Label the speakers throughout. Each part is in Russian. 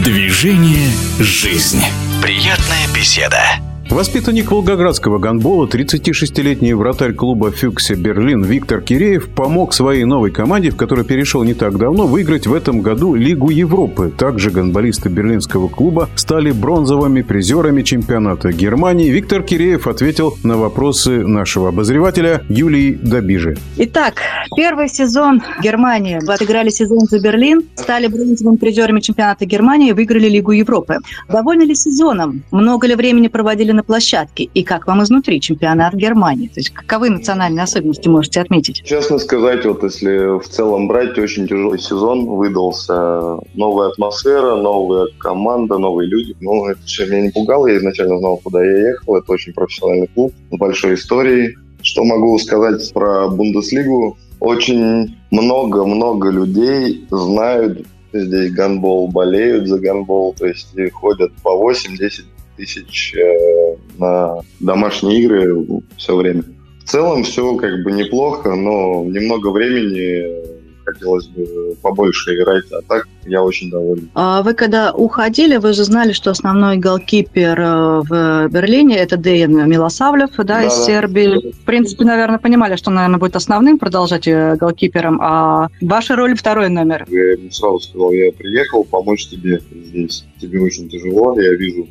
Speaker 1: Движение «Жизнь». Приятная беседа.
Speaker 2: Воспитанник волгоградского гандбола, 36-летний вратарь клуба «Фюксе Берлин» Виктор Киреев помог своей новой команде, в которой перешел не так давно, выиграть в этом году Лигу Европы. Также гандболисты берлинского клуба стали бронзовыми призерами чемпионата Германии. Виктор Киреев ответил на вопросы нашего обозревателя Юлии Добижи.
Speaker 3: Итак, первый сезон Германии. Вы отыграли сезон за Берлин, стали бронзовыми призерами чемпионата Германии и выиграли Лигу Европы. Довольны ли сезоном? Много ли времени проводили на на площадке? И как вам изнутри чемпионат Германии? То есть каковы национальные особенности можете отметить?
Speaker 4: Честно сказать, вот если в целом брать, очень тяжелый сезон выдался. Новая атмосфера, новая команда, новые люди. Ну, это все меня не пугало. Я изначально знал, куда я ехал. Это очень профессиональный клуб с большой историей. Что могу сказать про Бундеслигу? Очень много-много людей знают здесь гандбол, болеют за гандбол, то есть ходят по 8-10 тысяч э, на домашние игры все время. В целом все как бы неплохо, но немного времени хотелось бы побольше играть, а так я очень доволен.
Speaker 3: А вы когда уходили, вы же знали, что основной голкипер э, в Берлине это Дейн Милосавлев, да, да из. Сербии. В принципе, наверное, понимали, что, наверное, будет основным продолжать э, голкипером, а ваша роль второй номер.
Speaker 4: Я ему сразу сказал, я приехал помочь тебе здесь. Тебе очень тяжело, я вижу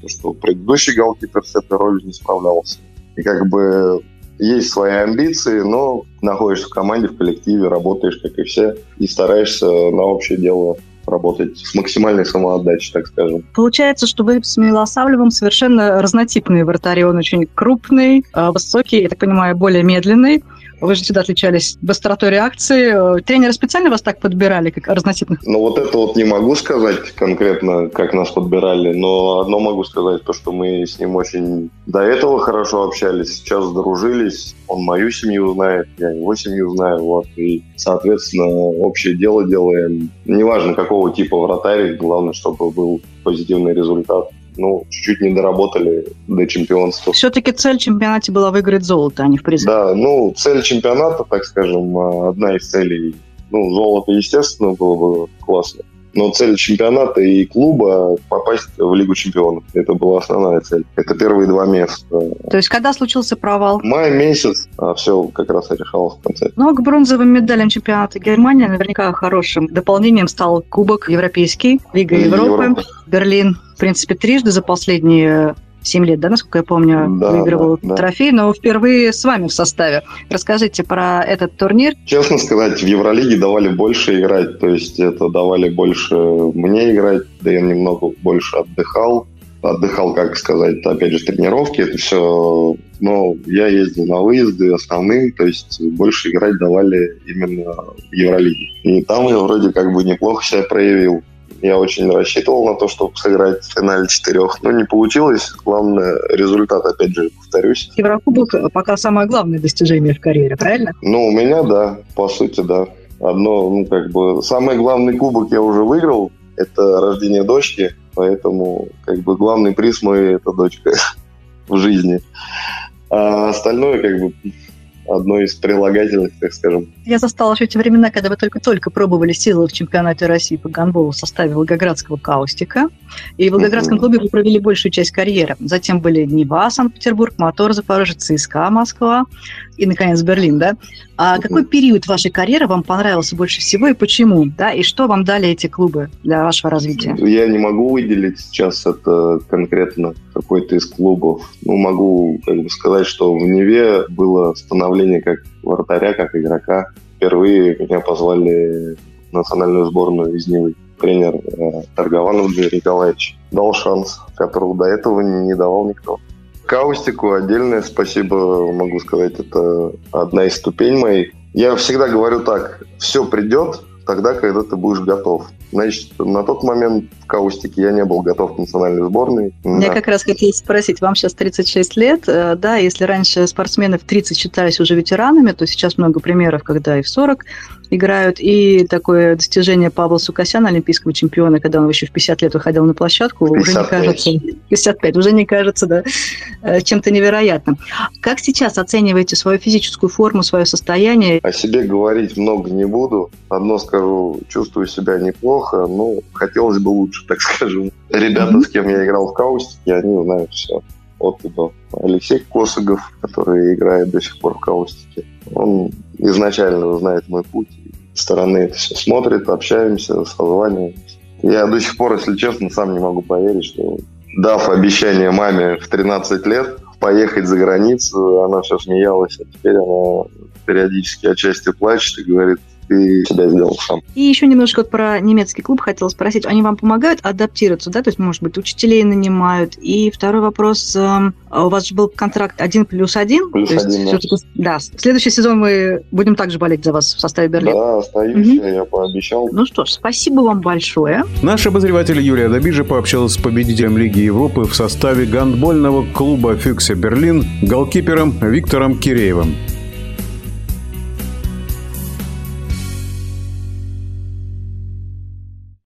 Speaker 4: то, что предыдущий голкипер с этой ролью не справлялся. И как бы есть свои амбиции, но находишься в команде, в коллективе, работаешь, как и все, и стараешься на общее дело работать с максимальной самоотдачей, так скажем.
Speaker 3: Получается, что вы с Милосавлевым совершенно разнотипные вратари. Он очень крупный, а, высокий, я так понимаю, более медленный. Вы же всегда отличались быстротой реакции. Тренеры специально вас так подбирали, как разнотипных?
Speaker 4: Ну, вот это вот не могу сказать конкретно, как нас подбирали, но одно могу сказать, то, что мы с ним очень до этого хорошо общались, сейчас дружились. Он мою семью знает, я его семью знаю, вот, и, соответственно, общее дело делаем. Неважно, какого типа вратарь, главное, чтобы был позитивный результат ну, чуть-чуть не доработали до чемпионства.
Speaker 3: Все-таки цель чемпионата была выиграть золото, а не в приз.
Speaker 4: Да, ну, цель чемпионата, так скажем, а, одна из целей. Ну, золото, естественно, было бы классно. Но цель чемпионата и клуба попасть в Лигу чемпионов. Это была основная цель. Это первые два места.
Speaker 3: То есть когда случился провал?
Speaker 4: Май месяц, а все как раз решалось в конце.
Speaker 3: Ну, а к бронзовым медалям чемпионата Германии наверняка хорошим дополнением стал Кубок Европейский, Лига Европы, Европа. Берлин. В принципе, трижды за последние 7 лет, да, насколько я помню, да, выигрывал да, трофей, но впервые с вами в составе. Расскажите про этот турнир.
Speaker 4: Честно сказать, в Евролиге давали больше играть, то есть это давали больше мне играть, да я немного больше отдыхал. Отдыхал, как сказать, опять же, тренировки, это все но я ездил на выезды основным, то есть больше играть давали именно в Евролиге. И там я вроде как бы неплохо себя проявил. Я очень рассчитывал на то, чтобы сыграть в финале четырех, но не получилось. Главное, результат, опять же, повторюсь.
Speaker 3: Еврокубок пока самое главное достижение в карьере, правильно?
Speaker 4: Ну, у меня, да, по сути, да. Одно, ну, как бы, самый главный кубок я уже выиграл, это рождение дочки, поэтому, как бы, главный приз мой – это дочка в жизни. А остальное, как бы, одно из прилагательных, так скажем.
Speaker 3: Я застала еще те времена, когда вы только-только пробовали силы в чемпионате России по гандболу в составе Волгоградского «Каустика». И в Волгоградском клубе вы провели большую часть карьеры. Затем были Нева, Санкт-Петербург, Мотор, Запорожье, ЦСКА, Москва и, наконец, Берлин, да? А какой период вашей карьеры вам понравился больше всего и почему, да? И что вам дали эти клубы для вашего развития?
Speaker 4: Я не могу выделить сейчас это конкретно какой-то из клубов. Ну, могу как бы сказать, что в Неве было становление как вратаря, как игрока. Впервые меня позвали в национальную сборную из Невы. Тренер э, Торгованов Дмитрий Николаевич дал шанс, которого до этого не давал никто. Каустику отдельное спасибо, могу сказать, это одна из ступеней моих. Я всегда говорю так, все придет тогда, когда ты будешь готов. Значит, на тот момент в Каустике я не был готов к национальной сборной.
Speaker 3: Мне да. как раз хотелось спросить, вам сейчас 36 лет, э, да, если раньше спортсмены в 30 считались уже ветеранами, то сейчас много примеров, когда и в 40 играют, и такое достижение Павла Сукасяна, олимпийского чемпиона, когда он еще в 50 лет выходил на площадку, 55. уже не кажется, 55, уже не кажется, да, э, чем-то невероятным. Как сейчас оцениваете свою физическую форму, свое состояние?
Speaker 4: О себе говорить много не буду. Одно скажу, чувствую себя неплохо, но хотелось бы лучше, так скажем. Ребята, mm-hmm. с кем я играл в каустике, они знают все от и до. Алексей Косыгов, который играет до сих пор в каустике, он изначально знает мой путь. Стороны это все смотрит, общаемся, созваниваемся. Я до сих пор, если честно, сам не могу поверить, что дав обещание маме в 13 лет поехать за границу, она все смеялась, а теперь она периодически отчасти плачет и говорит, ты себя сделал сам.
Speaker 3: И еще немножко вот про немецкий клуб хотела спросить. Они вам помогают адаптироваться, да? То есть, может быть, учителей нанимают. И второй вопрос. Эм, у вас же был контракт один плюс один.
Speaker 4: Плюс один, да.
Speaker 3: да. В следующий сезон мы будем также болеть за вас в составе Берлина.
Speaker 4: Да, остаюсь, угу. я пообещал.
Speaker 3: Ну что ж, спасибо вам большое.
Speaker 2: Наш обозреватель Юлия Добижа пообщалась с победителем Лиги Европы в составе гандбольного клуба «Фюксе Берлин» голкипером Виктором Киреевым.